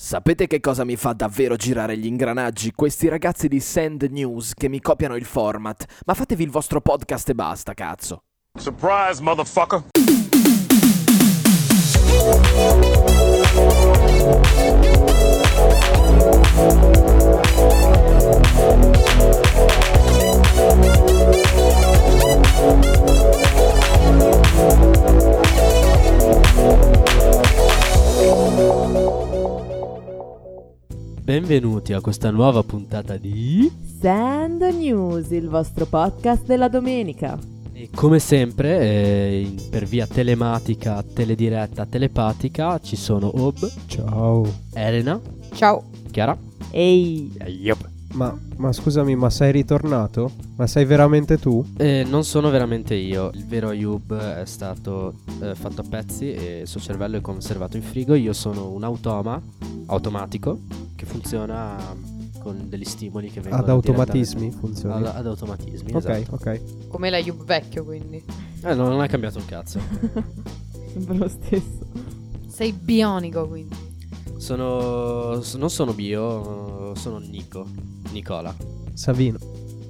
Sapete che cosa mi fa davvero girare gli ingranaggi? Questi ragazzi di Send News che mi copiano il format. Ma fatevi il vostro podcast e basta, cazzo. Surprise, motherfucker. Benvenuti a questa nuova puntata di... Sand News, il vostro podcast della domenica. E come sempre, eh, in- per via telematica, telediretta, telepatica, ci sono Ob, Ciao. Elena, Ciao. Chiara Ehi, Yop. Ma, ma scusami, ma sei ritornato? Ma sei veramente tu? Eh, non sono veramente io, il vero Ayub è stato eh, fatto a pezzi e il suo cervello è conservato in frigo. Io sono un automa automatico che funziona con degli stimoli che vengono Ad automatismi funziona. Ad, ad automatismi, ok, esatto. ok. Come la Yub vecchio, quindi. Eh, no, non è cambiato un cazzo. sempre lo stesso. Sei bionico, quindi. Sono. non sono bio, sono Nico. Nicola. Savino.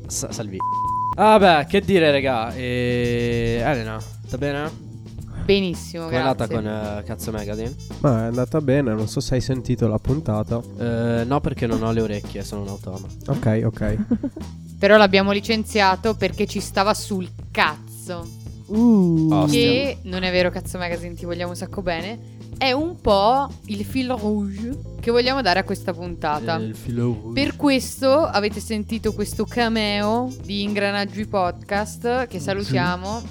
Sa- salvi. Ah, beh, che dire, raga. E... Elena, sta bene? Benissimo, Come è andata grazie. con eh, Cazzo Magazine? Ma è andata bene, non so se hai sentito la puntata. Eh, no, perché non ho le orecchie, sono un automa. Ok, ok. Però l'abbiamo licenziato perché ci stava sul cazzo. Uh. Che non è vero, cazzo magazine, ti vogliamo un sacco bene. È un po' il fil rouge che vogliamo dare a questa puntata. Eh, il filo. Per questo avete sentito questo cameo di Ingranaggi Podcast che salutiamo.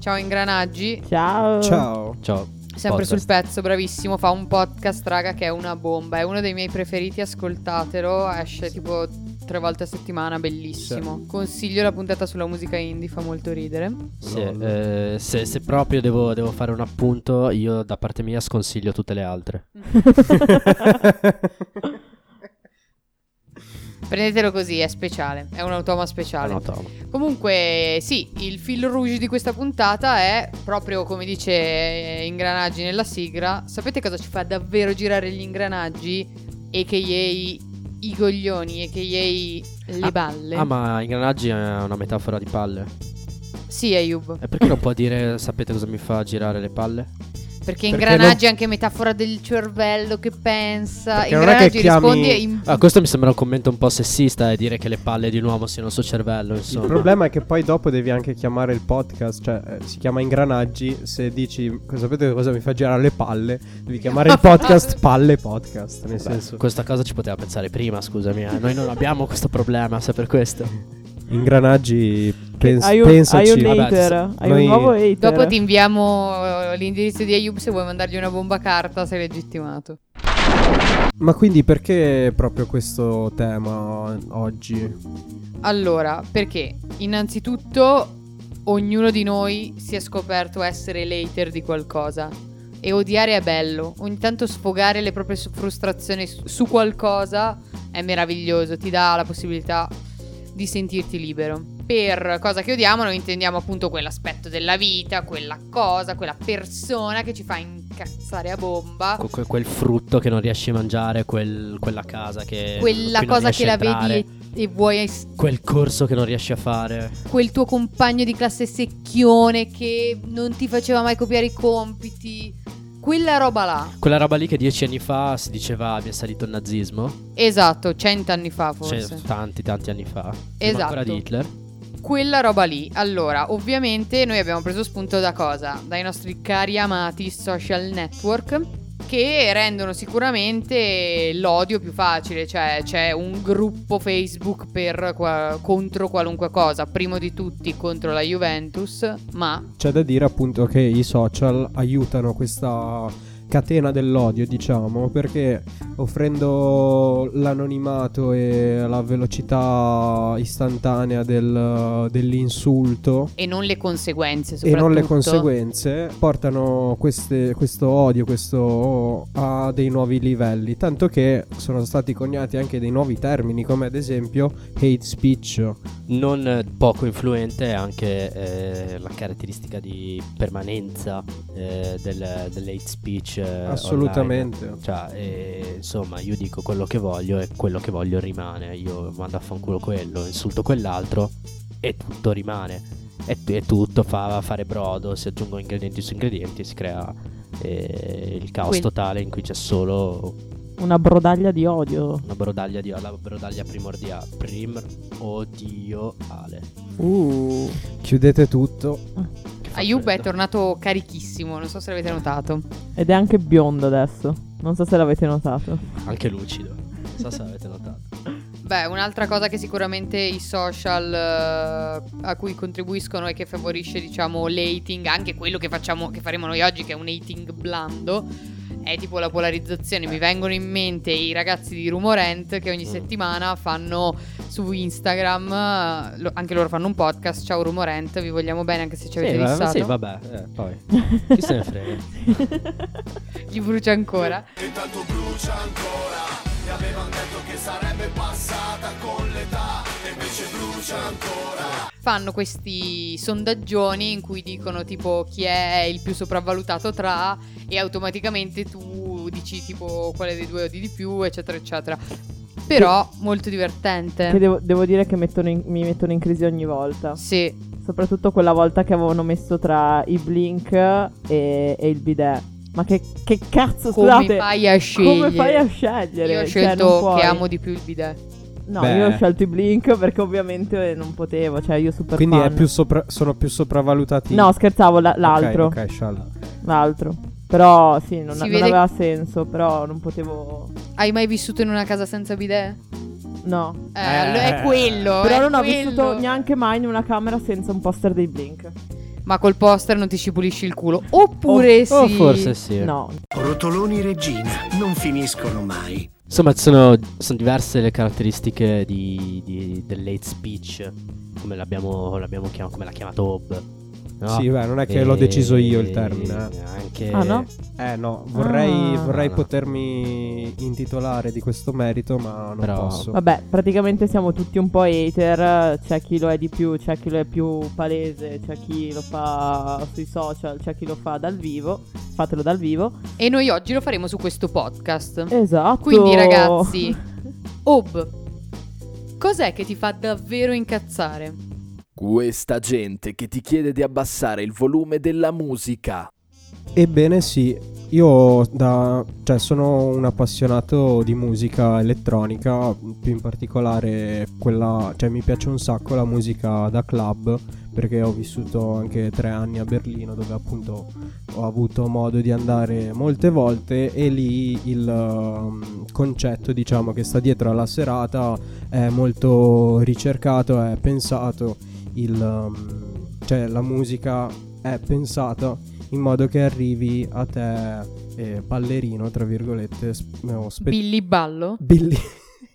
Ciao Ingranaggi, ciao. Ciao. Ciao. sempre Podcast. sul pezzo, bravissimo, fa un podcast raga che è una bomba, è uno dei miei preferiti, ascoltatelo, esce tipo tre volte a settimana, bellissimo. Consiglio la puntata sulla musica indie, fa molto ridere. Sì, eh, se, se proprio devo, devo fare un appunto, io da parte mia sconsiglio tutte le altre. Prendetelo così, è speciale, è un automa speciale. un automa. Comunque, sì, il fil rouge di questa puntata è proprio come dice eh, Ingranaggi nella sigla. Sapete cosa ci fa davvero girare gli ingranaggi? A.k.a. i coglioni, a.k.a. le Ah, balle. Ah, ma ingranaggi è una metafora di palle. Sì, Ayub. E perché non può dire sapete cosa mi fa girare le palle? Perché Perché ingranaggi è anche metafora del cervello che pensa. Perché non ingranaggi che chiami- rispondi e in- Ah, questo mi sembra un commento un po' sessista e dire che le palle di un uomo siano il suo cervello, Il insomma. problema è che poi dopo devi anche chiamare il podcast, cioè eh, si chiama ingranaggi, se dici sapete cosa mi fa girare le palle, devi chiamare il podcast palle podcast, nel Beh, senso questa cosa ci poteva pensare prima, scusami. eh. Noi non abbiamo questo problema, se per questo. Ingranaggi pens- hai un, pensaci. hai un Vabbè, hater. Hai noi- un nuovo hater. Dopo ti inviamo eh, l'indirizzo di Ayub se vuoi mandargli una bomba carta, sei legittimato. Ma quindi perché proprio questo tema oggi? Allora, perché innanzitutto ognuno di noi si è scoperto essere l'hater di qualcosa. E odiare è bello. Ogni tanto sfogare le proprie frustrazioni su- su qualcosa è meraviglioso, ti dà la possibilità di sentirti libero. Per cosa che odiamo noi intendiamo appunto quell'aspetto della vita, quella cosa, quella persona che ci fa incazzare a bomba. Que- que- quel frutto che non riesci a mangiare, quel- quella casa che. quella cosa che la vedi e, e vuoi es- Quel corso che non riesci a fare. quel tuo compagno di classe secchione che non ti faceva mai copiare i compiti. Quella roba là. Quella roba lì che dieci anni fa si diceva mi è salito il nazismo. Esatto, cent'anni fa Cioè, forse. tanti, tanti anni fa. Esatto. ancora di Hitler. Quella roba lì. Allora, ovviamente noi abbiamo preso spunto da cosa? Dai nostri cari amati social network che rendono sicuramente l'odio più facile, cioè c'è un gruppo Facebook per qua- contro qualunque cosa, primo di tutti contro la Juventus, ma C'è da dire appunto che i social aiutano questa catena dell'odio, diciamo, perché offrendo l'anonimato e la velocità istantanea del- dell'insulto e non le conseguenze e soprattutto. non le conseguenze portano queste- questo odio questo a dei nuovi livelli tanto che sono stati coniati anche dei nuovi termini come ad esempio hate speech Non poco influente è anche eh, la caratteristica di permanenza eh, del, dell'hate speech. Assolutamente. Cioè, eh, insomma, io dico quello che voglio e quello che voglio rimane. Io mando a fanculo quello, insulto quell'altro e tutto rimane. E, e tutto fa fare brodo, si aggiungono ingredienti su ingredienti e si crea eh, il caos Quel- totale in cui c'è solo Una brodaglia di odio. una brodaglia di la brodaglia primordiale. Primordioale. Uh. Chiudete tutto. Ayub è tornato carichissimo, non so se l'avete notato. Ed è anche biondo adesso. Non so se l'avete notato. Anche lucido. Non so se avete notato. Beh, un'altra cosa che sicuramente i social eh, a cui contribuiscono e che favorisce, diciamo, l'hating, anche quello che facciamo, che faremo noi oggi, che è un hating blando, è tipo la polarizzazione. Mi vengono in mente i ragazzi di Rumorent che ogni Mm. settimana fanno su Instagram, eh, lo- anche loro fanno un podcast. Ciao Rumorent, vi vogliamo bene anche se ci avete Sì, va- fissato. sì, vabbè, eh, poi. Chi se ne frega? Gli brucia ancora. Fanno questi sondaggioni in cui dicono tipo chi è il più sopravvalutato tra e automaticamente tu dici tipo quale dei due odi di più, eccetera, eccetera. Però molto divertente. Che devo, devo dire che mettono in- mi mettono in crisi ogni volta. Sì, Soprattutto quella volta che avevano messo tra i blink e, e il bidet. Ma che, che cazzo, come scusate, fai a scegliere? come fai a scegliere? Io ho Cioè, scelto puoi. che amo di più il bidet. No, Beh. io ho scelto i blink perché ovviamente non potevo, cioè io super Quindi più sopra- sono più sopravvalutati. No, scherzavo, la- l'altro. Ok, ok. L'altro. Però sì, non, Si non vede- aveva senso, però non potevo... Hai mai vissuto in una casa senza bidet? No. Eh, allo- è quello. Però è non ho quello. vissuto neanche mai in una camera senza un poster dei blink. Ma col poster non ti ci pulisci il culo. Oppure O- sì. O forse sì. No. Rotoloni regina non finiscono mai. Insomma, sono, sono diverse le caratteristiche di, di- dell'hate speech, come l'abbiamo, l'abbiamo chiamato, come l'ha chiamato Hob. No? Sì, beh, non è che E- l'ho deciso io il termine. Anche... Ah, no? Eh no, vorrei, Ah. vorrei No, no. potermi intitolare di questo merito, ma non Però- posso. Vabbè, praticamente siamo tutti un po' hater. C'è chi lo è di più, c'è chi lo è più palese, c'è chi lo fa sui social, c'è chi lo fa dal vivo. Fatelo dal vivo. E noi oggi lo faremo su questo podcast. Esatto. Quindi, ragazzi, Ob, cos'è che ti fa davvero incazzare? Questa gente che ti chiede di abbassare il volume della musica. Ebbene sì, io da, cioè, sono un appassionato di musica elettronica, più in particolare quella, cioè mi piace un sacco la musica da club, perché ho vissuto anche tre anni a Berlino dove appunto ho avuto modo di andare molte volte e lì il um, concetto diciamo che sta dietro alla serata è molto ricercato, è pensato, il, um, cioè la musica è pensata in modo che arrivi a te eh, ballerino tra virgolette sp- no, spe- Billy Ballo? Billy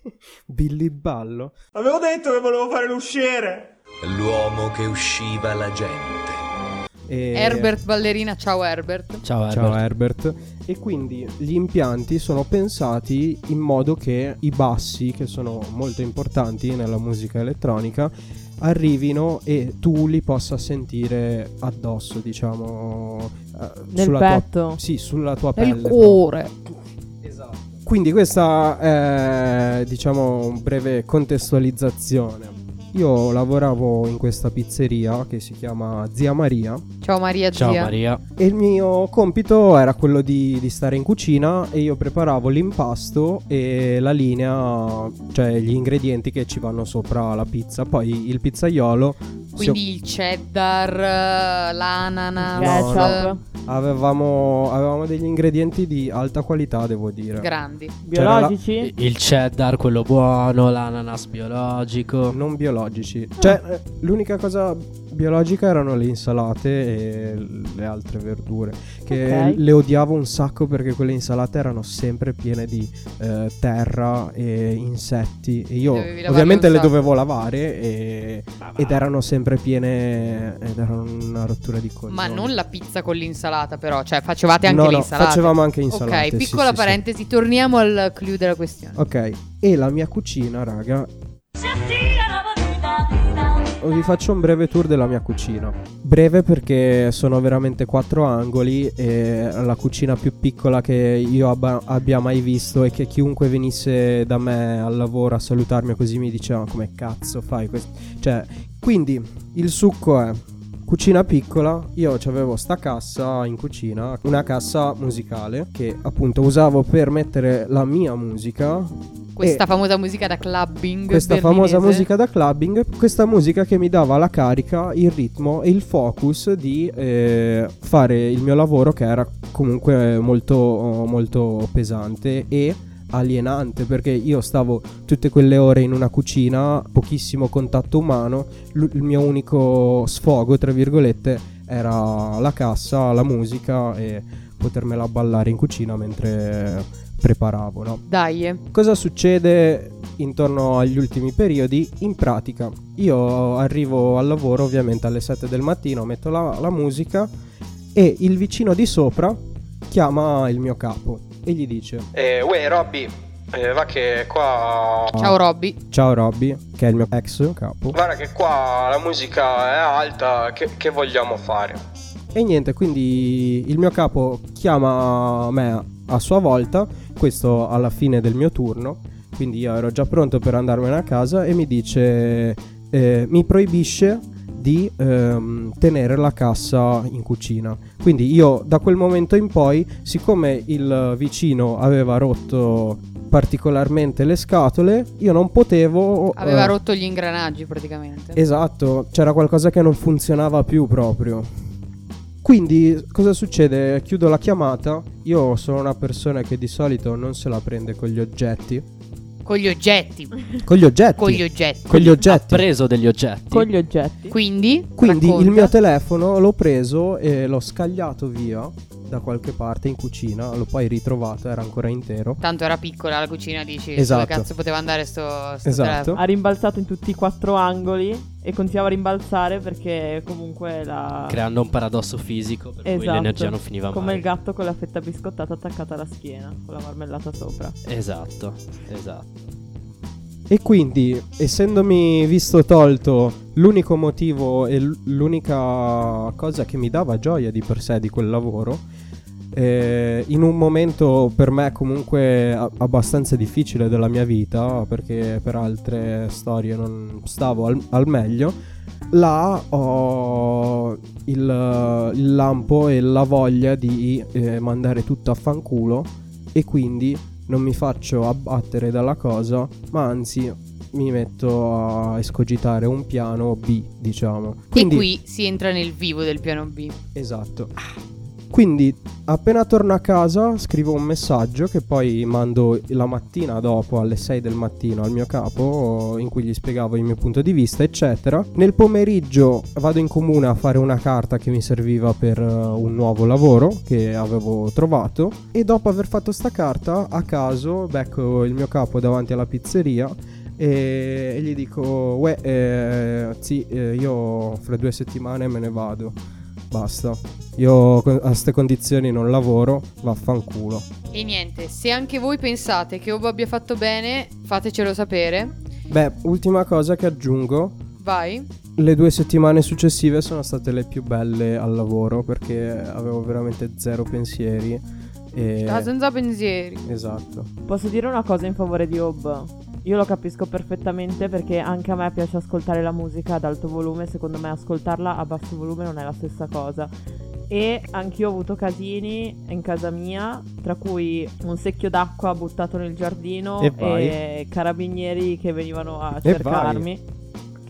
Billy Ballo Avevo detto che volevo fare l'usciere. L'uomo che usciva la gente. e Herbert Ballerina, ciao Herbert. Ciao Herbert. Ciao Herbert. E quindi gli impianti sono pensati in modo che i bassi, che sono molto importanti nella musica elettronica, arrivino e tu li possa sentire addosso, diciamo, eh, Nel sulla petto. Tua, sì, sulla tua Nel pelle. cuore. Esatto. Quindi questa è, diciamo, breve contestualizzazione. Io lavoravo in questa pizzeria che si chiama Zia Maria Ciao Maria Ciao zia. Maria. e il mio compito era quello di, di stare in cucina e io preparavo l'impasto e la linea, cioè gli ingredienti che ci vanno sopra la pizza. Poi il pizzaiolo Quindi il cheddar, l'ananas, No, Ketchup. avevamo, avevamo degli ingredienti di alta qualità, devo dire. grandi. Biologici? Il cheddar, quello buono, l'ananas biologico. non biologici. Cioè, eh, l'unica cosa biologica erano le insalate e le altre verdure. Che Ok. le odiavo un sacco perché quelle insalate erano sempre piene di eh, terra e insetti. E io ovviamente le dovevo lavare e- ed erano sempre piene. Ed erano una rottura di coglioni. Ma non la pizza con l'insalata, però. Cioè, facevate anche No, no, insalate. facevamo anche insalate. Ok, sì, piccola sì, sì. parentesi, torniamo al clou della questione. Ok, e la mia cucina, raga, Se vi faccio un breve tour della mia cucina. Breve perché sono veramente quattro angoli e la cucina più piccola che io abba- abbia mai visto e che chiunque venisse da me al lavoro a salutarmi così mi diceva come cazzo fai questo. Cioè, quindi il succo è cucina piccola, io avevo sta cassa in cucina, una cassa musicale che appunto usavo per mettere la mia musica Questa famosa musica da clubbing. questa berlinese. famosa musica da clubbing, questa musica che mi dava la carica, il ritmo e il focus di eh, fare il mio lavoro che era comunque molto, molto pesante e alienante perché io stavo tutte quelle ore in una cucina, pochissimo contatto umano, L- il mio unico sfogo, tra virgolette, era la cassa, la musica e potermela ballare in cucina mentre preparavo, no? Dai. Cosa succede intorno agli ultimi periodi? In pratica, io arrivo al lavoro ovviamente alle 7 del mattino, metto la, la musica e il vicino di sopra chiama il mio capo e gli dice Eh, uè, Robby, eh, va che qua... Ciao Robby. Ciao Robby, che è il mio ex capo. Guarda che qua la musica è alta, che, che vogliamo fare? E niente, quindi il mio capo chiama me a sua volta, questo alla fine del mio turno, quindi io ero già pronto per andarmene a casa e mi dice, eh, mi proibisce di ehm, tenere la cassa in cucina. Quindi io da quel momento in poi, siccome il vicino aveva rotto particolarmente le scatole, io non potevo... Aveva eh, rotto gli ingranaggi praticamente. Esatto, c'era qualcosa che non funzionava più proprio. Quindi cosa succede? Chiudo la chiamata. Io sono una persona che di solito non se la prende con gli oggetti. Con gli oggetti. Con gli oggetti? Con gli oggetti. Con gli Ha oggetti. preso degli oggetti. Con gli oggetti. Quindi. Quindi racconta. il mio telefono l'ho preso e l'ho scagliato via da qualche parte in cucina. L'ho poi ritrovato, era ancora intero. Tanto era piccola la cucina, dici. Esatto. Dove cazzo poteva andare sto, sto Esatto. Ha rimbalzato in tutti i quattro angoli e continuava a rimbalzare perché comunque la... Creando un paradosso fisico per cui Esatto. l'energia non finiva Come mai. il gatto con la fetta biscottata attaccata alla schiena, con la marmellata sopra. Esatto, esatto. E quindi, essendomi visto tolto l'unico motivo e l'unica cosa che mi dava gioia di per sé di quel lavoro, eh, in un momento per me comunque abbastanza difficile della mia vita, perché per altre storie non stavo al, al meglio, là ho il, il lampo e la voglia di eh, mandare tutto a fanculo e quindi non mi faccio abbattere dalla cosa, ma anzi mi metto a escogitare un piano B, diciamo. Quindi, E qui si entra nel vivo del piano B. Esatto. Quindi appena torno a casa scrivo un messaggio che poi mando la mattina dopo alle 6 del mattino al mio capo in cui gli spiegavo il mio punto di vista eccetera. Nel pomeriggio vado in comune a fare una carta che mi serviva per eh, un nuovo lavoro che avevo trovato e dopo aver fatto sta carta a caso becco il mio capo davanti alla pizzeria e, gli dico uè eh, sì eh, io fra due settimane me ne vado basta io a queste condizioni non lavoro vaffanculo E niente, se anche voi pensate che Obo abbia fatto bene, fatecelo sapere. beh ultima cosa che aggiungo Vai. le due settimane successive sono state le più belle al lavoro perché avevo veramente zero pensieri e... Ah, senza pensieri. esatto Posso dire una cosa in favore di Hob? Io lo capisco perfettamente perché anche a me piace ascoltare la musica ad alto volume, secondo me ascoltarla a basso volume non è la stessa cosa. E anch'io ho avuto casini in casa mia, tra cui un secchio d'acqua buttato nel giardino E vai. e carabinieri che venivano a E cercarmi.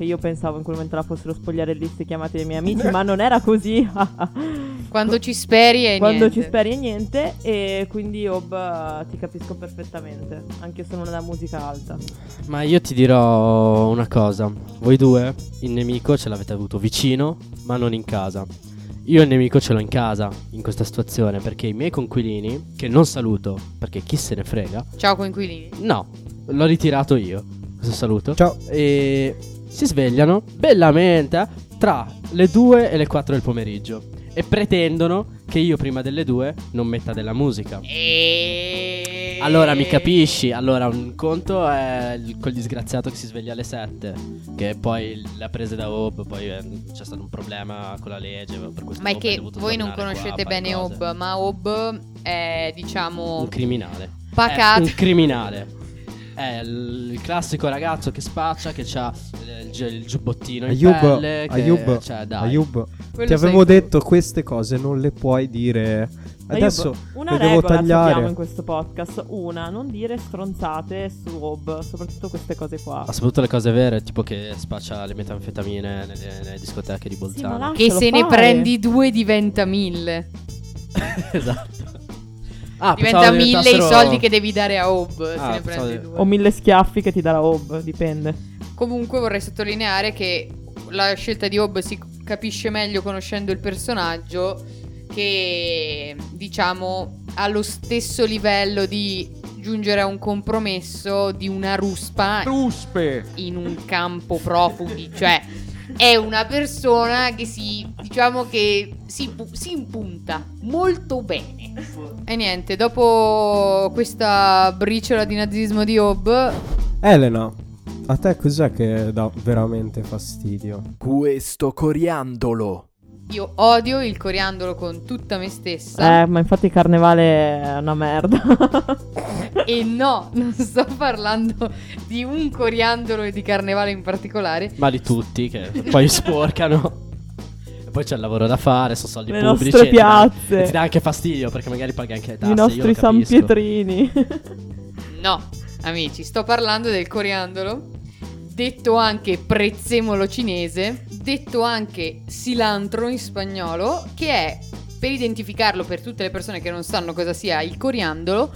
Che io pensavo in quel momento la fossero spogliarellisti chiamati dai miei amici, ma non era così. Quando ci speri e Quando niente. ci speri e niente e quindi Ob ti capisco perfettamente, anche se non è da musica alta. Ma io ti dirò una cosa. Voi due il nemico ce l'avete avuto vicino, ma non in casa. Io il nemico ce l'ho in casa in questa situazione perché i miei conquilini, che non saluto perché chi se ne frega, Ciao coinquilini. no, l'ho ritirato io. Questo saluto. ciao E si svegliano bellamente tra le 2 e le 4 del pomeriggio e pretendono che io prima delle 2 non metta della musica. E... Allora, mi capisci? Allora, un conto è il- quel disgraziato che si sveglia alle 7, che poi le ha prese da Hope, poi eh, c'è stato un problema con la legge, per questo Ma è che voi non qua conoscete fare bene. Hob, ma Hob è diciamo Un criminale. pacato. Un criminale. È il il classico ragazzo che spaccia, che ha il, gi- il giubbottino in Ayub, pelle, che, Ayub, cioè, dai. Ayub, ti avevo tu. detto queste cose non le puoi dire. Adesso una le devo tagliare. in questo podcast. Una, non dire stronzate su Hob, soprattutto queste cose qua. Ma soprattutto le cose vere, tipo che spaccia le metanfetamine nelle, nelle discoteche di Sì, Bolzano. là- Che se ne fare. prendi due diventa mille. esatto. Ah, diventa mille i soldi che devi dare a Hob. se Ah, ne pensavo prendi di- due. O mille schiaffi che ti darà Hob, dipende. Comunque vorrei sottolineare che la scelta di Hob si capisce meglio conoscendo il personaggio che diciamo ha lo stesso livello di giungere a un compromesso di una ruspa Ruspe. in un campo profughi, cioè è una persona che si diciamo che si, si impunta molto bene. E niente, dopo questa briciola di nazismo di Hob Elena, a te cos'è che dà veramente fastidio? Questo coriandolo. Io odio il coriandolo con tutta me stessa. Eh, ma infatti il carnevale è una merda. E no, non sto parlando di un coriandolo e di carnevale in particolare. Ma di tutti che poi sporcano. E poi c'è il lavoro da fare, sono soldi Le pubblici. nostre e ti dà- piazze. e ti dà anche fastidio perché magari paghi anche le tasse. I nostri San. Pietrini. No, amici, sto parlando del coriandolo, detto anche prezzemolo cinese, detto anche cilantro in spagnolo, che è, per identificarlo per tutte le persone che non sanno cosa sia il coriandolo,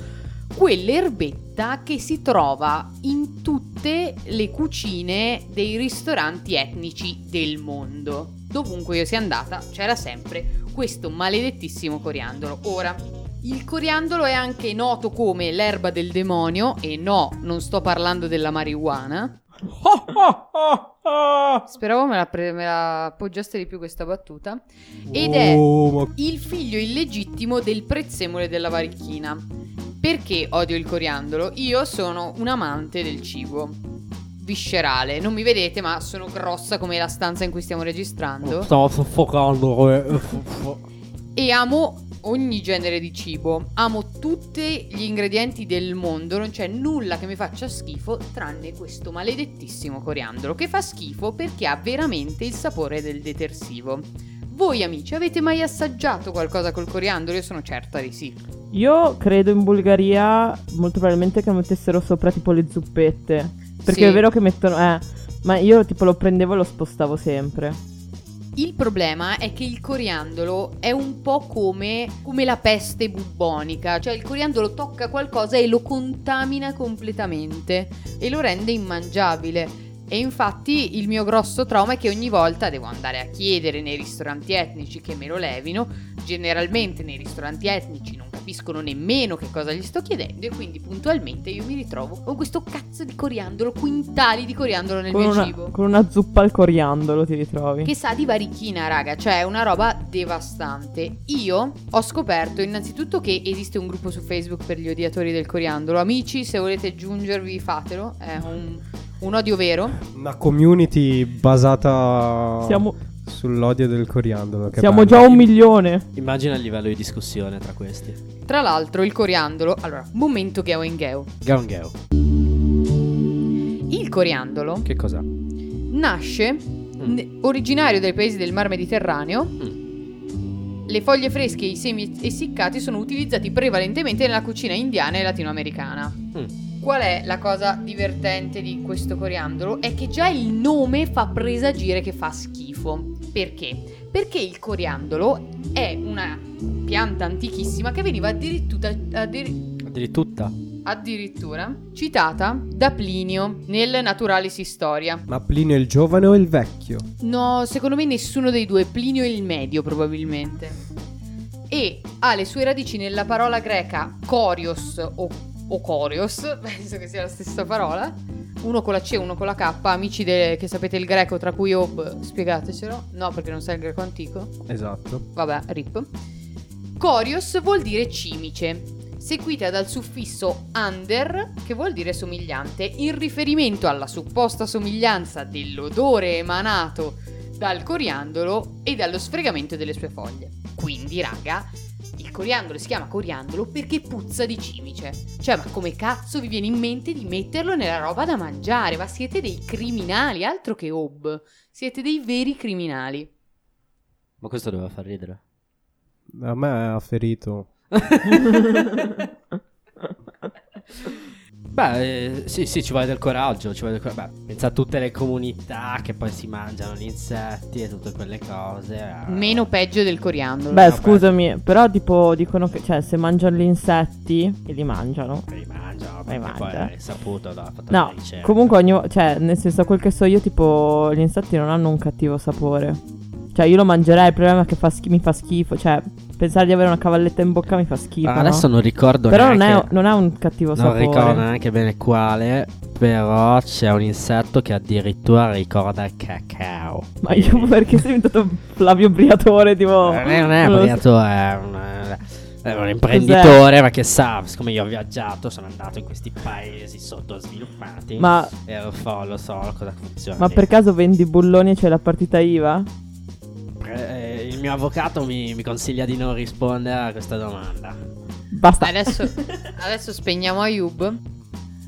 quell'erbetta che si trova in tutte le cucine dei ristoranti etnici del mondo. Dovunque io sia andata c'era sempre questo maledettissimo coriandolo. Ora, il coriandolo è anche noto come l'erba del demonio e no, non sto parlando della marijuana. Speravo me la, pre- me la appoggiaste di più questa battuta. Ed è Oh, ma il figlio illegittimo del prezzemolo della varichina. Perché odio il coriandolo? Io sono un amante del cibo viscerale. Non mi vedete, ma sono grossa come la stanza in cui stiamo registrando. Stavo soffocando. eh. E amo ogni genere di cibo. Amo tutti gli ingredienti del mondo. Non c'è nulla che mi faccia schifo tranne questo maledettissimo coriandolo. Che fa schifo perché ha veramente il sapore del detersivo. Voi amici avete mai assaggiato qualcosa col coriandolo? Io sono certa di sì. Io credo in Bulgaria molto probabilmente che mettessero sopra tipo le zuppette. Perché Sì. è vero che mettono... Eh, ma io tipo lo prendevo e lo spostavo sempre. Il problema è che il coriandolo è un po' come, come la peste bubbonica, cioè il coriandolo tocca qualcosa e lo contamina completamente e lo rende immangiabile. E infatti il mio grosso trauma è che ogni volta devo andare a chiedere nei ristoranti etnici che me lo levino. Generalmente nei ristoranti etnici non capiscono nemmeno che cosa gli sto chiedendo e quindi puntualmente io mi ritrovo con questo cazzo di coriandolo, quintali di coriandolo nel Con mio una, cibo. con una zuppa al coriandolo ti ritrovi. Che sa di varichina, raga, cioè è una roba devastante. Io ho scoperto innanzitutto che esiste un gruppo su Facebook per gli odiatori del coriandolo. Amici, se volete aggiungervi, fatelo. È un, un odio vero. una community basata Siamo, sull'odio del coriandolo. che siamo bello. già a un milione. Immagina il livello di discussione tra questi. Tra l'altro, il coriandolo. Allora, momento Geo in Geo. Gangeo. Il coriandolo Che cos'è? nasce ne- originario dai paesi del Mar Mediterraneo. Le foglie fresche e i semi essiccati sono utilizzati prevalentemente nella cucina indiana e latinoamericana. Mm. Qual è la cosa divertente di questo coriandolo? È che già il nome fa presagire che fa schifo. Perché? Perché il coriandolo è una pianta antichissima che veniva addirittura, addir- Addirittura. addirittura citata da Plinio nel Naturalis Historia. Ma Plinio il giovane o il vecchio? No, secondo me nessuno dei due, Plinio è il medio probabilmente. E ha le sue radici nella parola greca corios o, o corios, penso che sia la stessa parola. Uno con la C e uno con la K, amici de- che sapete il greco, tra cui Ob, spiegatecelo. No, perché non sai il greco antico. Esatto. Vabbè, rip. Corios vuol dire cimice. seguita dal suffisso under, che vuol dire somigliante, in riferimento alla supposta somiglianza dell'odore emanato dal coriandolo e dallo sfregamento delle sue foglie. Quindi, raga, coriandolo si chiama coriandolo perché puzza di cimice. Cioè, ma come cazzo vi viene in mente di metterlo nella roba da mangiare? Ma siete dei criminali, altro che ob. Siete dei veri criminali. Ma questo doveva far ridere. A me ha ferito. Beh, eh, sì, sì, ci vuole del coraggio. Ci vuole del cor- Beh, pensa a tutte le comunità che poi si mangiano gli insetti e tutte quelle cose. eh. Meno peggio del coriandolo. Beh, vabbè. scusami, però tipo dicono che, cioè, se mangiano gli insetti, e li mangiano. Li mangiano, perché poi mangia. è saputo da fatto No, ricerca. comunque ogni vo- cioè, nel senso, quel che so io, tipo, gli insetti non hanno un cattivo sapore. Cioè, io lo mangerei, il problema è che fa schi- mi fa schifo. Cioè, pensare di avere una cavalletta in bocca mi fa schifo. Ah, Adesso no? non ricordo Però non neanche... è, non ha un cattivo Non ricordo sapore. neanche bene quale, però c'è un insetto che addirittura ricorda il cacao. Ma io perché sei diventato Flavio Briatore, tipo... Non è, non è non lo so. Briato, è un, è un imprenditore, ma che sa, siccome io ho viaggiato, sono andato in questi paesi sottosviluppati. Ma, E lo so, lo so cosa funziona. ma lì. per caso vendi bulloni e c'è la partita IVA? Eh, mio avvocato mi, mi consiglia di non rispondere a questa domanda. Basta. Adesso, adesso spegniamo Ayub.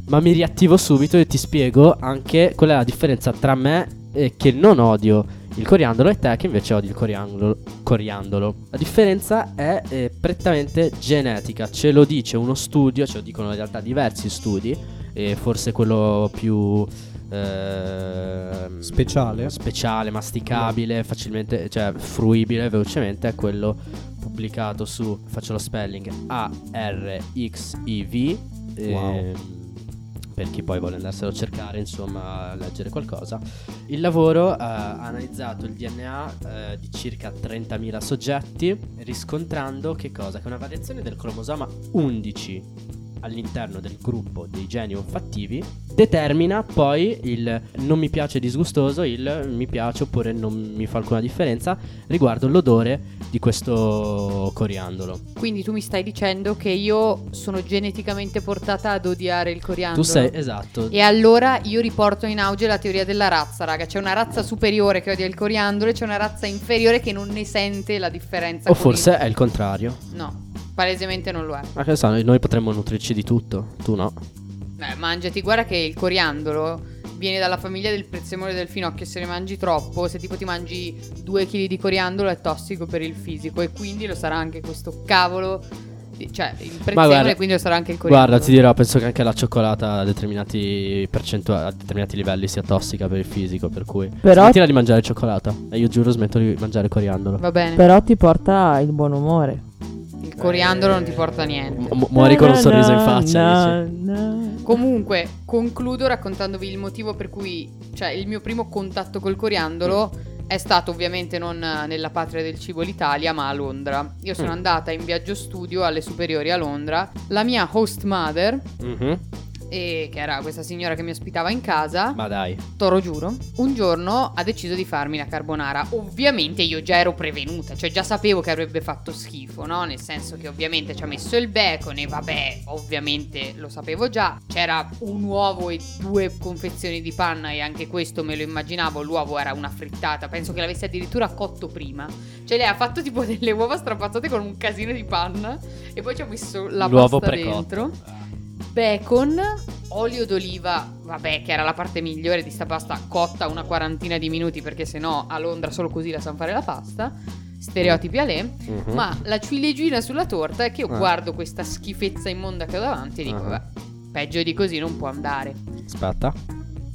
Ma mi riattivo subito e ti spiego anche qual è la differenza tra me eh, che non odio il coriandolo e te che invece odi il coriandolo. coriandolo. La differenza è eh, prettamente genetica, ce lo dice uno studio, ce lo dicono in realtà diversi studi, e forse quello più ehm, Speciale? speciale, masticabile, facilmente, cioè fruibile velocemente è quello pubblicato su, faccio lo spelling, A-R-X-I-V. Wow. ehm, per chi poi vuole andarselo a cercare, insomma, a leggere qualcosa. Il lavoro eh, ha analizzato il DNA eh, di circa 30.000 soggetti, riscontrando che cosa? Che una variazione del cromosoma 11 all'interno del gruppo dei geni olfattivi determina poi il non mi piace disgustoso, il mi piace oppure non mi fa alcuna differenza riguardo l'odore di questo coriandolo. Quindi tu mi stai dicendo che io sono geneticamente portata ad odiare il coriandolo. Tu sei esatto. E allora io riporto in auge la teoria della razza, raga. C'è una razza superiore che odia il coriandolo e c'è una razza inferiore che non ne sente la differenza. O forse il- è il contrario. No, palesemente non lo è. Ma che so, noi potremmo nutrirci di tutto, tu no. Eh, mangiati, guarda che il coriandolo viene dalla famiglia del prezzemolo e del finocchio. Se ne mangi troppo, se tipo ti mangi due kg di coriandolo è tossico per il fisico. E quindi lo sarà anche questo cavolo. di- Cioè, il prezzemolo guarda- e quindi lo sarà anche il coriandolo. Guarda, ti dirò, penso che anche la cioccolata a determinati percentuali, a determinati livelli sia tossica per il fisico, per cui Però- smettila di mangiare cioccolata e io giuro smetto di mangiare coriandolo. Va bene. Però ti porta il buon umore. Il coriandolo non ti porta a niente. Mu- muori con un sorriso in faccia, dici. Comunque, concludo raccontandovi il motivo per cui, cioè, il mio primo contatto col coriandolo è stato ovviamente non nella patria del cibo l'Italia, ma a Londra. Io sono Mm. andata in viaggio studio alle superiori a Londra. La mia host mother, Mhm. E che era questa signora che mi ospitava in casa, Ma dai. Toro giuro, un giorno ha deciso di farmi la carbonara. Ovviamente io già ero prevenuta, cioè già sapevo che avrebbe fatto schifo, no? Nel senso che ovviamente ci ha messo il bacon e vabbè, ovviamente lo sapevo già. C'era un uovo e due confezioni di panna e anche questo me lo immaginavo, l'uovo era una frittata, penso che l'avesse addirittura cotto prima. Cioè lei ha fatto tipo delle uova strapazzate con un casino di panna e poi ci ha messo la L'uovo pasta precotto. dentro bacon, olio d'oliva, vabbè, che era la parte migliore di sta pasta cotta una quarantina di minuti perché sennò a Londra solo così la sanno fare la pasta. Stereotipi a lei. Mhm. Ma la ciliegina sulla torta è che io Ah. guardo questa schifezza immonda che ho davanti e dico, Ah. vabbè, peggio di così non può andare. Aspetta.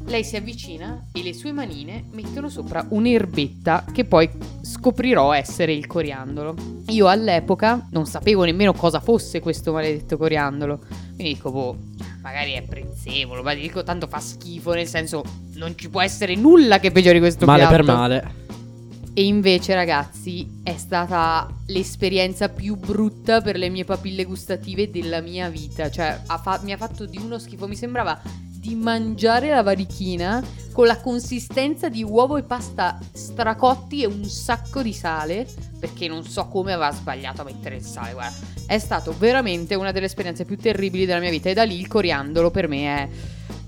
Lei si avvicina e le sue manine mettono sopra un'erbetta che poi scoprirò essere il coriandolo. Io all'epoca non sapevo nemmeno cosa fosse questo maledetto coriandolo. Quindi dico, boh, magari è prezzemolo, ma dico tanto fa schifo, nel senso non ci può essere nulla che peggiori questo Male piatto. per male. E invece, ragazzi, è stata l'esperienza più brutta per le mie papille gustative della mia vita. Cioè, ha fa- mi ha fatto di uno schifo. Mi sembrava di mangiare la varichina con la consistenza di uovo e pasta stracotti e un sacco di sale. perché non so come aveva sbagliato a mettere il sale. Guarda, è stato veramente una delle esperienze più terribili della mia vita. E da lì il coriandolo per me è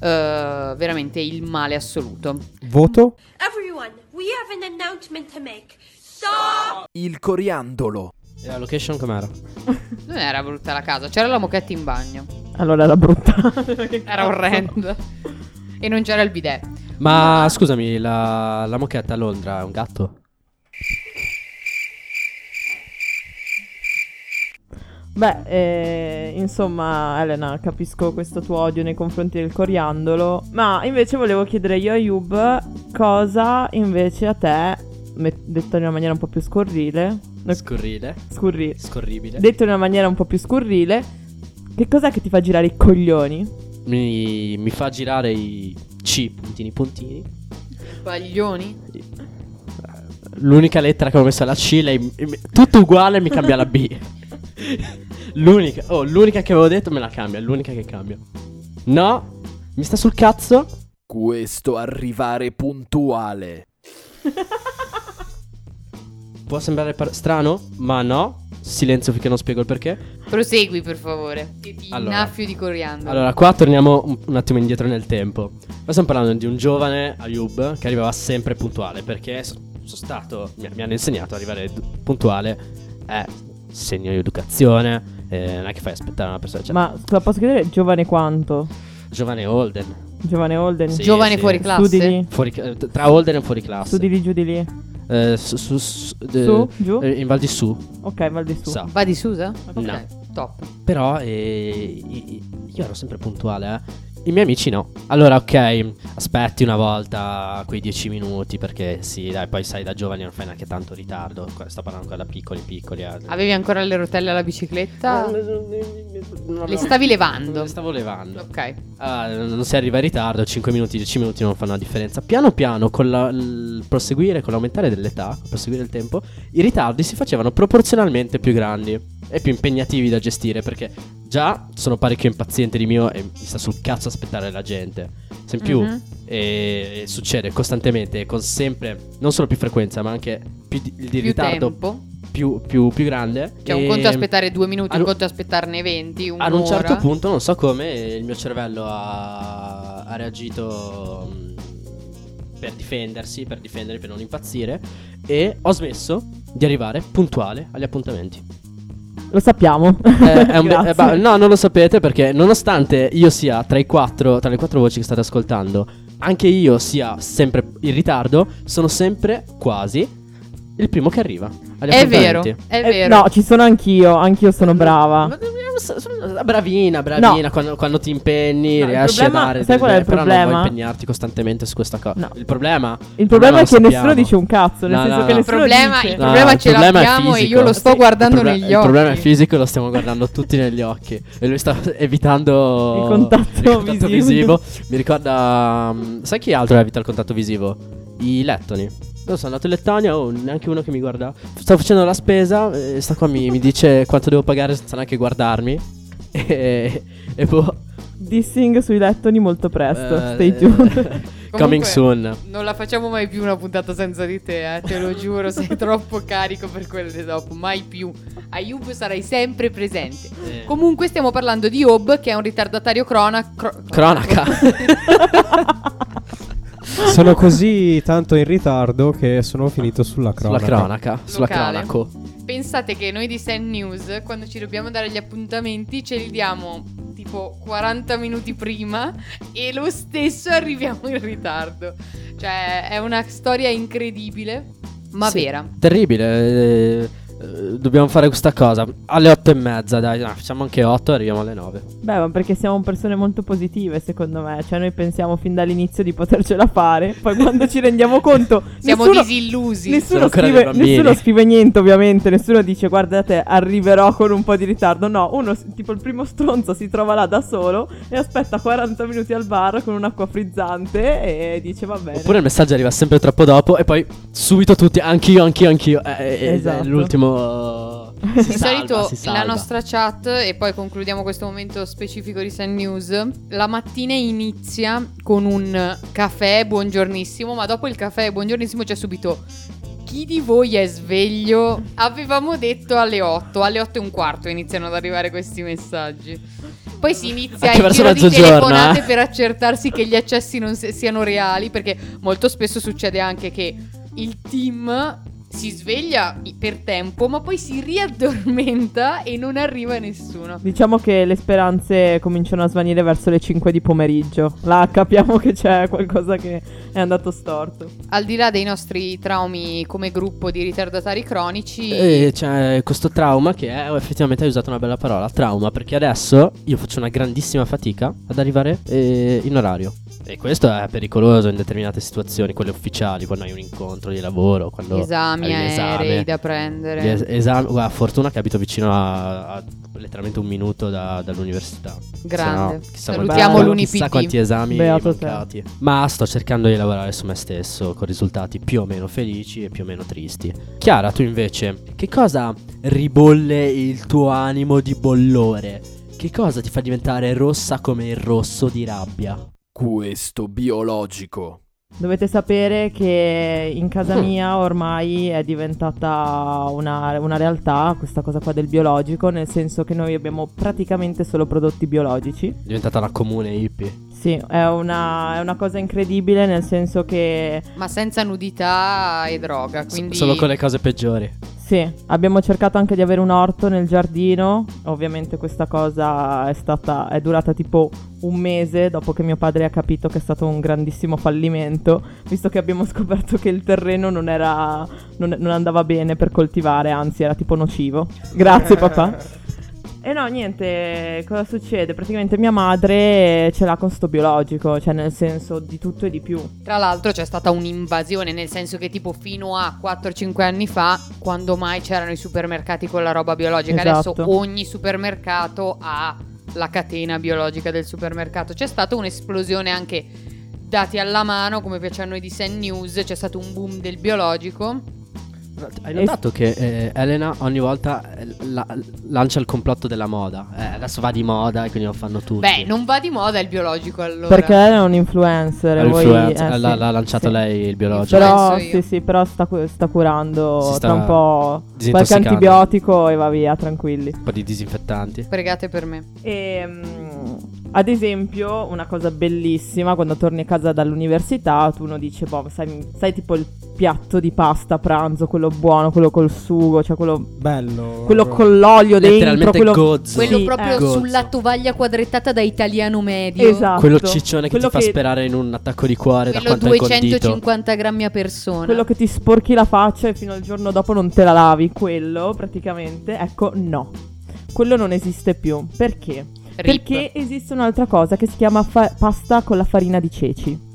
eh, veramente il male assoluto. Voto? Everyone, we have an announcement to make. Stop! Il coriandolo. E la location com'era? Non era brutta la casa, c'era la moquette in bagno. Allora era brutta. Era orrenda. E non c'era il bidet. Ma scusami, la, la moquette a Londra è un gatto? Beh, eh, insomma, Elena, capisco questo tuo odio nei confronti del coriandolo. Ma invece volevo chiedere io a Yub cosa invece a te, met- detto in una maniera un po' più scurrile. no, Scorrile? scurri- Scorribile? detto in una maniera un po' più scurrile, che cos'è che ti fa girare i coglioni? mi, mi fa girare i C puntini puntini. Baglioni? L'unica lettera che ho messo è la C, lei tutto uguale mi cambia la B. L'unica, oh, l'unica che avevo detto me la cambia, l'unica che cambia. No, mi sta sul cazzo. Questo arrivare puntuale. Può sembrare par- strano, ma no. Silenzio finché non spiego il perché. Prosegui per favore. Che ti Allora. innaffio di coriandolo. Allora, qua torniamo un, un attimo indietro nel tempo. Qua stiamo parlando di un giovane Ayub che arrivava sempre puntuale perché so- sono stato, mi, mi hanno insegnato ad arrivare d- puntuale è segno di educazione, eh, non è che fai aspettare una persona. Cioè, Ma scusa, posso chiedere giovane quanto? giovane Holden. Giovane Holden? Sì, Giovane sì. fuori Su classe? di lì, Fuori, eh, t- tra Holden e fuori classe. su di lì, giù di lì. Eh, su, su, su- Su, giù? eh, in Val di Su. Ok, Val di Su. Sa. Va di Susa? Ok, No. Top. Però eh, io ero sempre puntuale, eh. I miei amici no. Allora, ok, aspetti una volta quei 10 minuti perché sì, dai, poi sai da giovani non fai neanche tanto ritardo. Sto parlando ancora da piccoli, piccoli. eh. Avevi ancora le rotelle alla bicicletta? Non Le stavi levando? Le stavo levando. Ok. Ah, non si arriva in ritardo, 5 minuti, 10 minuti non fanno la differenza. Piano piano, con la- il proseguire, con l'aumentare dell'età, proseguire il tempo, i ritardi si facevano proporzionalmente più grandi e più impegnativi da gestire perché già sono parecchio impaziente di mio e mi sta sul cazzo aspettare la gente. Se in più Mhm. e, e succede costantemente, con sempre, non solo più frequenza, ma anche più di, di Più ritardo tempo. più, più- più grande. Cioè, un conto è aspettare due minuti, un conto è aspettarne 20, un'ora. ad un certo punto, non so come, il mio cervello ha, ha reagito mh, per difendersi, per difendermi, per non impazzire. E ho smesso di arrivare puntuale agli appuntamenti. Lo sappiamo. Eh, è un be- eh, bah, no, non lo sapete perché, nonostante io sia tra i quattro, tra le quattro voci che state ascoltando, anche io sia sempre in ritardo, sono sempre quasi il primo che arriva. È vero, è Eh, vero. no, ci sono anch'io, anch'io sono brava. Ma- so- sono- Bravina, bravina. Quando, quando ti impegni, No, il riesci problema- a dare. sai qual è il però non problema? vuoi impegnarti costantemente su questa cosa. No. Il problema. Il problema è che lo nessuno sappiamo. dice un cazzo, nel No, senso no, che no. Il nessuno problema, dice. il No, problema il ce l'abbiamo e fisico. io lo sto Sì, guardando il proble- negli Il occhi. problema è fisico e lo stiamo guardando tutti negli occhi. E lui sta evitando Il contatto il contatto visivo. visivo. Mi ricorda. mm, Sai chi altro evita il contatto visivo? I lettoni. Io sono andato in Lettonia, oh, neanche uno che mi guarda. Stavo facendo la spesa, e sta qua mi, mi dice quanto devo pagare senza neanche guardarmi. E, e boh. Dissing sui lettoni molto presto. eh, Stay tuned. Coming Comunque, soon. Non la facciamo mai più una puntata senza di te, eh, te lo giuro, sei troppo carico per quelle dopo, mai più. Ayub sarai sempre presente. Eh. Comunque stiamo parlando di Job che è un ritardatario crona- cro- Cronaca. Sono così tanto in ritardo che sono finito sulla sulla cronaca. cronaca. Sulla Locale. cronaco. Pensate che noi di Sand News, quando ci dobbiamo dare gli appuntamenti, ce li diamo tipo 40 minuti prima e lo stesso arriviamo in ritardo. Cioè, è una storia incredibile, ma Sì. vera. Terribile. eh, dobbiamo fare questa cosa. Alle otto e mezza, dai. no, facciamo anche otto e arriviamo alle nove. Beh, ma perché siamo persone molto positive, secondo me. Cioè, noi pensiamo fin dall'inizio di potercela fare. Poi quando ci rendiamo conto. Siamo nessuno, disillusi. Nessuno scrive, nessuno scrive niente, ovviamente. Nessuno dice, guardate, arriverò con un po' di ritardo. No, uno, tipo il primo stronzo, si trova là da solo e aspetta 40 minuti al bar con un'acqua frizzante e dice, va bene. Oppure il messaggio arriva sempre troppo dopo e poi subito tutti, anch'io, anch'io, anch'io. Eh, eh, eh, Esatto. l'ultimo... Di salva, solito la nostra chat, e poi concludiamo questo momento specifico di Sun News, la mattina inizia con un caffè buongiornissimo, ma dopo il caffè buongiornissimo c'è subito chi di voi è sveglio? Avevamo detto alle 8, alle 8 e un quarto iniziano ad arrivare questi messaggi. Poi si inizia Anche il verso giro di mezzogiorno, telefonate eh. per accertarsi che gli accessi non si- siano reali, perché molto spesso succede anche che il team si sveglia per tempo, ma poi si riaddormenta e non arriva nessuno. Diciamo che le speranze cominciano a svanire verso le 5 di pomeriggio. Là capiamo che c'è qualcosa che è andato storto. Al di là dei nostri traumi come gruppo di ritardatari cronici, E c'è questo trauma che è, effettivamente hai usato una bella parola, trauma, perché adesso io faccio una grandissima fatica ad arrivare eh, in orario. E questo è pericoloso in determinate situazioni, quelle ufficiali, quando hai un incontro di lavoro, quando esami un aerei da prendere. Gli es- esami, guarda, fortuna che abito vicino a, a letteralmente un minuto da- dall'università. Grande. No, chissà Salutiamo quanti- l'Unipd. Chissà quanti esami Beato te. mancati. Ma sto cercando di lavorare su me stesso con risultati più o meno felici e più o meno tristi. Chiara, tu invece, che cosa ribolle il tuo animo di bollore? Che cosa ti fa diventare rossa come il rosso di rabbia? Questo biologico. Dovete sapere che in casa mia ormai è diventata una, una realtà questa cosa qua del biologico, nel senso che noi abbiamo praticamente solo prodotti biologici. È diventata la comune hippie. Sì, è una, è una cosa incredibile nel senso che Ma senza nudità e droga, quindi Solo con le cose peggiori. sì, abbiamo cercato anche di avere un orto nel giardino. Ovviamente questa cosa è stata è durata tipo un mese dopo che mio padre ha capito che è stato un grandissimo fallimento, visto che abbiamo scoperto che il terreno non era non, non andava bene per coltivare, anzi era tipo nocivo. Grazie papà. E no, niente, cosa succede? Praticamente mia madre ce l'ha con sto biologico, cioè nel senso di tutto e di più. Tra l'altro c'è stata un'invasione, nel senso che tipo fino a 4-5 anni fa, quando mai c'erano i supermercati con la roba biologica, Esatto. adesso ogni supermercato ha la catena biologica del supermercato. C'è stata un'esplosione anche dati alla mano, come piace a noi di Sen News, c'è stato un boom del biologico. Hai notato che eh, Elena ogni volta eh, la- lancia il complotto della moda? Eh, adesso va di moda e quindi lo fanno tutti. Beh, non va di moda il biologico allora. Perché lei è un influencer. voi- L'influenza, eh, l'ha, sì, l'ha lanciato sì. lei il biologico. Però, sì, sì, però sta, sta curando Si sta tra un po' qualche antibiotico e va via, tranquilli. Un po' di disinfettanti. Pregate per me. E, mm, ad esempio, una cosa bellissima, quando torni a casa dall'università, tu uno dice, boh, sai, sai tipo il piatto di pasta a pranzo, quello buono, quello col sugo, cioè quello, Bello. quello proprio. con l'olio dentro, quello... gozzo. Quello Sì, proprio eh. Gozzo. sulla tovaglia quadrettata da italiano medio. Esatto. Quello ciccione che Quello ti fa sperare in un attacco di cuore da Quello quanto hai condito. 250 grammi a persona. Quello che ti sporchi la faccia e fino al giorno dopo non te la lavi, quello praticamente, ecco, no. Quello non esiste più. Perché? Rip. Perché esiste un'altra cosa che si chiama fa- pasta con la farina di ceci.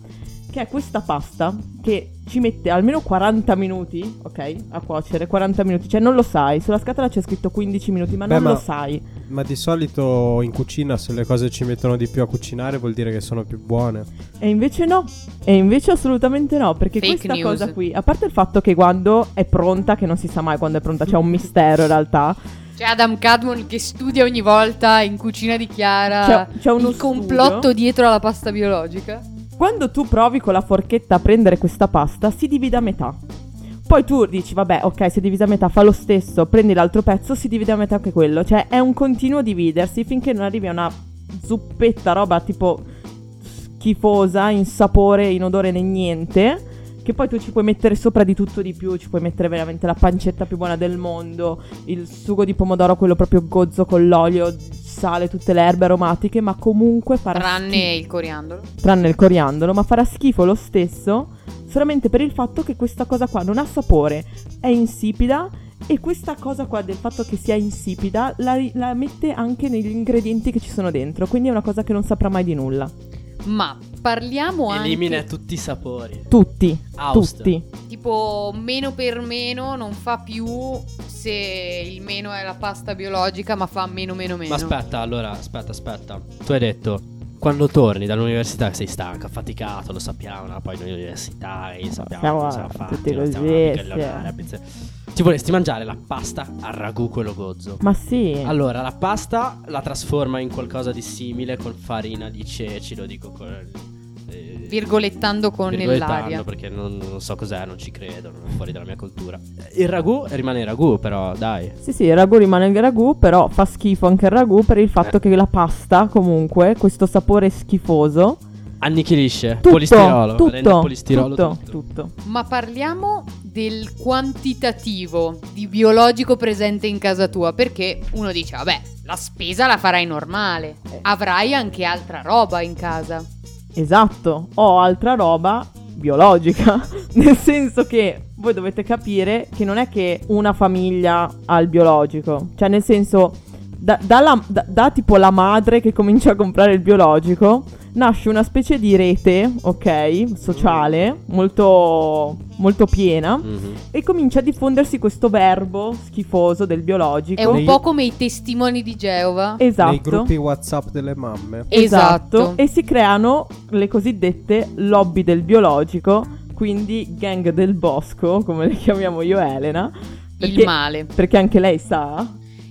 Che è questa pasta che ci mette almeno 40 minuti, ok? A cuocere, 40 minuti. Cioè non lo sai, sulla scatola c'è scritto 15 minuti, ma Beh, non ma- lo sai. Ma di solito in cucina se le cose ci mettono di più a cucinare vuol dire che sono più buone. E invece no. E invece assolutamente no. Perché Fake questa news. cosa qui, a parte il fatto che quando è pronta, che non si sa mai quando è pronta, c'è un mistero in realtà. C'è Adam Cadmon che studia ogni volta in cucina di Chiara C'è- c'è uno il complotto studio. dietro alla pasta biologica. Quando tu provi con la forchetta a prendere questa pasta, si divide a metà. Poi tu dici, vabbè, ok, si è divisa a metà, fa lo stesso, prendi l'altro pezzo, si divide a metà anche quello. Cioè, è un continuo dividersi finché non arrivi a una zuppetta, roba tipo schifosa, in sapore, in odore né niente. Che poi tu ci puoi mettere sopra di tutto di più, ci puoi mettere veramente la pancetta più buona del mondo, il sugo di pomodoro, quello proprio gozzo con l'olio, sale, tutte le erbe aromatiche, ma comunque farà Tranne schifo il coriandolo. tranne il coriandolo, ma farà schifo lo stesso solamente per il fatto che questa cosa qua non ha sapore, è insipida e questa cosa qua del fatto che sia insipida la, la mette anche negli ingredienti che ci sono dentro, quindi è una cosa che non saprà mai di nulla. Ma parliamo Elimina anche tutti i sapori. Tutti, Aust. tutti. tipo meno per meno non fa più se il meno è la pasta biologica, ma fa meno meno meno. Ma aspetta, allora, aspetta, aspetta. Tu hai detto quando torni dall'università sei stanco, affaticato, lo sappiamo, no? poi l'università, e sappiamo Siamo cosa siamo fatti, tutti stiamo così, sì. Ti vorresti mangiare la pasta al ragù quello gozzo. Ma sì, Allora, la pasta la trasforma in qualcosa di simile con farina di ceci, lo dico con eh, Virgolettando con virgolettando perché non, non so cos'è, non ci credo, non è fuori dalla mia cultura. Il ragù rimane ragù, però dai. Sì, sì, il ragù rimane il ragù, però fa schifo anche il ragù per il fatto Eh. che la pasta, comunque, questo sapore schifoso. Annichilisce. Tutto, polistirolo. tutto, rende il polistirolo tutto, tutto. tutto. Ma parliamo del quantitativo di biologico presente in casa tua, perché uno dice, vabbè, la spesa la farai normale, avrai anche altra roba in casa. Esatto, ho altra roba biologica, nel senso che voi dovete capire che non è che una famiglia ha il biologico, cioè nel senso da, dalla- da- da tipo la madre che comincia a comprare il biologico nasce una specie di rete, ok, sociale, molto, molto piena Mhm. e comincia a diffondersi questo verbo schifoso del biologico. È un Nei- po' come i testimoni di Geova. Esatto. Nei gruppi WhatsApp delle mamme. Esatto. E si creano le cosiddette lobby del biologico, quindi gang del bosco, come le chiamiamo io e Elena. Il Perché, male. perché anche lei sa.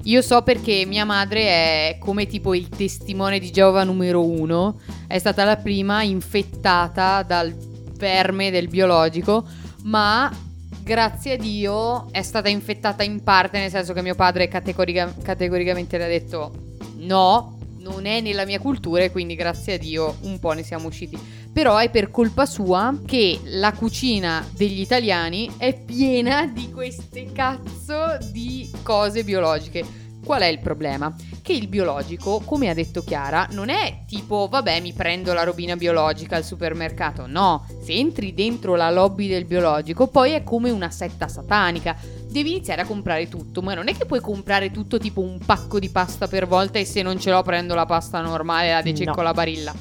Io so perché mia madre è come tipo il testimone di Geova numero uno, è stata la prima infettata dal verme del biologico, ma grazie a Dio è stata infettata in parte, nel senso che mio padre categorica- categoricamente le ha detto no, non è nella mia cultura e quindi grazie a Dio un po' ne siamo usciti. Però è per colpa sua che la cucina degli italiani è piena di queste cazzo di cose biologiche. Qual è il problema? Che il biologico, come ha detto Chiara, non è tipo vabbè mi prendo la robina biologica al supermercato. No, se entri dentro la lobby del biologico poi è come una setta satanica. Devi iniziare a comprare tutto, ma non è che puoi comprare tutto tipo un pacco di pasta per volta e se non ce l'ho prendo la pasta normale, la dececco No. la barilla.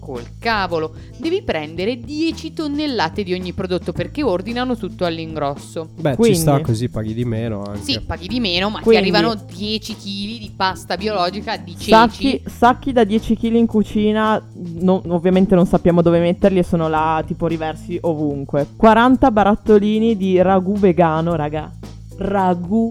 Col cavolo, devi prendere 10 tonnellate di ogni prodotto perché ordinano tutto all'ingrosso. Beh, Quindi- ci sta così paghi di meno anche. Sì, paghi di meno, ma Quindi- ti arrivano 10 kg di pasta biologica di ceci. Sacchi, sacchi da 10 kg in cucina, no- ovviamente non sappiamo dove metterli e sono là tipo riversi ovunque. 40 barattolini di ragù vegano, raga. Ragù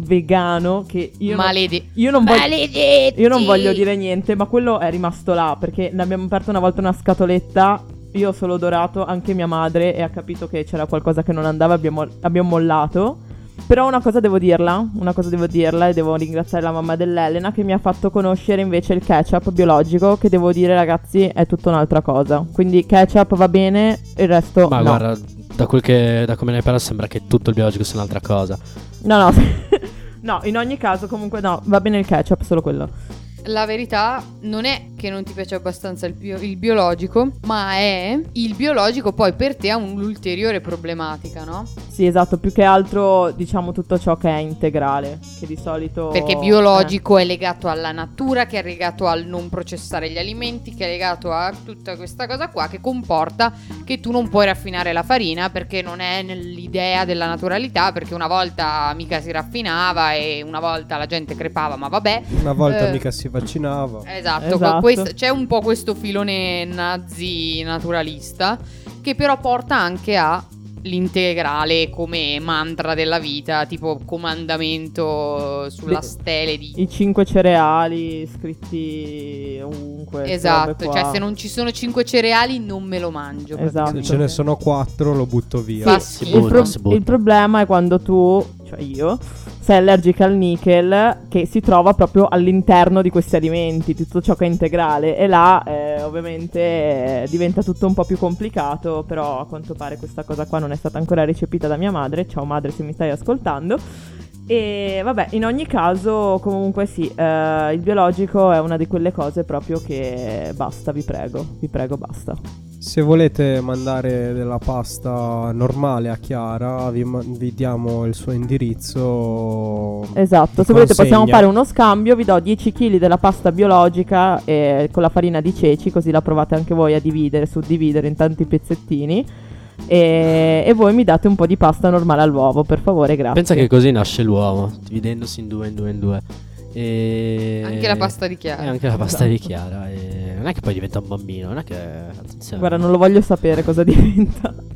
vegano che io non- Malede- io non voglio- Maledetti! Io non voglio dire niente, ma quello è rimasto là perché ne abbiamo aperto una volta una scatoletta. Io ho solo odorato anche mia madre e ha capito che c'era qualcosa che non andava. Abbiamo, abbiamo mollato. Però una cosa devo dirla, una cosa devo dirla e devo ringraziare la mamma dell'Elena che mi ha fatto conoscere invece il ketchup biologico che devo dire ragazzi è tutta un'altra cosa. Quindi ketchup va bene, il resto Ma no. guarda, da, quel che, da come ne parla sembra che tutto il biologico sia un'altra cosa. No, no. No, in ogni caso comunque no, va bene il ketchup, solo quello. La verità non è che non ti piace abbastanza il, bio- il biologico, ma è il biologico poi per te ha un'ulteriore problematica, no? Sì, esatto, più che altro diciamo tutto ciò che è integrale, che di solito... Perché biologico è legato alla natura, che è legato al non processare gli alimenti, che è legato a tutta questa cosa qua che comporta che tu non puoi raffinare la farina perché non è nell'idea della naturalità, perché una volta mica si raffinava e una volta la gente crepava, ma vabbè. Una volta Eh, mica si vaccinava. Esatto, Esatto. questo- c'è un po' questo filone nazi naturalista che però porta anche a l'integrale come mantra della vita, tipo comandamento sulla Le- stele di... I cinque cereali scritti ovunque. Esatto, cioè se non ci sono cinque cereali non me lo mangio. Esatto. Se ce ne sono quattro lo butto via. Schifo. il, pro- si butta. il problema è quando tu, cioè io, sei allergica al nickel che si trova proprio all'interno di questi alimenti, tutto ciò che è integrale e là eh, ovviamente eh, diventa tutto un po' più complicato, però a quanto pare questa cosa qua non è stata ancora recepita da mia madre, ciao madre se mi stai ascoltando. E vabbè, in ogni caso, comunque sì, eh, il biologico è una di quelle cose proprio che basta, vi prego, vi prego, basta. Se volete mandare della pasta normale a Chiara, vi, vi diamo il suo indirizzo. Esatto, se volete possiamo fare uno scambio, vi do 10 kg della pasta biologica eh, con la farina di ceci, così la provate anche voi a dividere, suddividere in tanti pezzettini. E, e voi mi date un po' di pasta normale all'uovo, per favore, grazie. Pensa che così nasce l'uomo, dividendosi in due, in due, in due. E... Anche la pasta di Chiara. E anche la pasta di Esatto. Chiara. E non è che poi diventa un bambino, non è che... Attenzione. Guarda, non lo voglio sapere cosa diventa.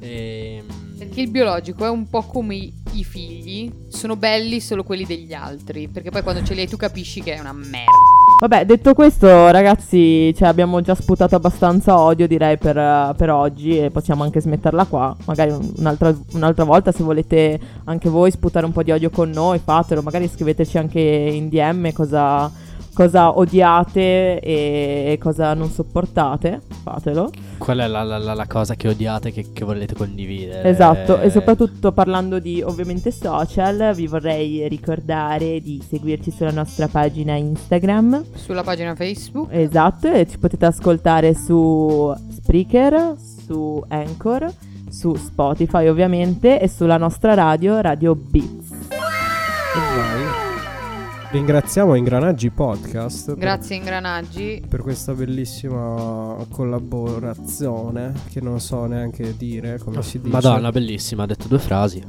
Ehm, Perché il biologico è un po' come i, i figli, sono belli solo quelli degli altri, perché poi quando ce li hai tu capisci che è una merda. Vabbè, detto questo, ragazzi, cioè, abbiamo già sputato abbastanza odio, direi, per, per oggi e possiamo anche smetterla qua. Magari un- un'altra, un'altra volta, se volete anche voi sputare un po' di odio con noi, fatelo. Magari scriveteci anche in DM cosa, cosa odiate e, cosa non sopportate. Fatelo. Qual è la, la- la- la cosa che odiate che, che volete condividere? Esatto, e soprattutto parlando di ovviamente social, vi vorrei ricordare di seguirci sulla nostra pagina Instagram. Sulla pagina Facebook. Esatto, e ci potete ascoltare su Spreaker, su Anchor, su Spotify ovviamente e sulla nostra radio, Radio Beats. Vai. Ringraziamo Ingranaggi Podcast. per- Grazie ingranaggi. Per questa bellissima collaborazione che non so neanche dire come si dice. Madonna, bellissima, ha detto due frasi.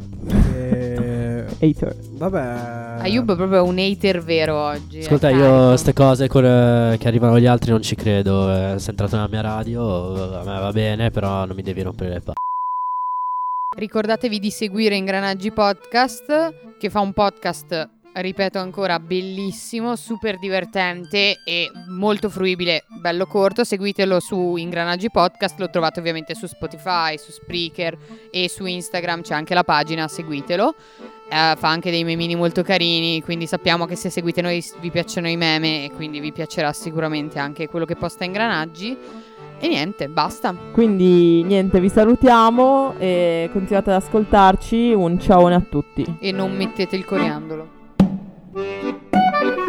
E... Hater. Vabbè. Ayub è proprio un hater vero oggi. Ascolta, io carico. queste cose con- che arrivano agli altri non ci credo. eh, sei entrato nella mia radio, a me va bene, però non mi devi rompere le palle. Ricordatevi di seguire Ingranaggi Podcast, che fa un podcast, ripeto ancora, bellissimo, super divertente e molto fruibile, bello corto. Seguitelo su Ingranaggi Podcast, lo trovate ovviamente su Spotify, su Spreaker e su Instagram, c'è anche la pagina, seguitelo. Eh, fa anche dei memini molto carini, quindi sappiamo che se seguite noi vi piacciono i meme e quindi vi piacerà sicuramente anche quello che posta Ingranaggi. E niente, basta. Quindi niente, vi salutiamo e continuate ad ascoltarci. Un ciao a tutti. E non mettete il coriandolo. Música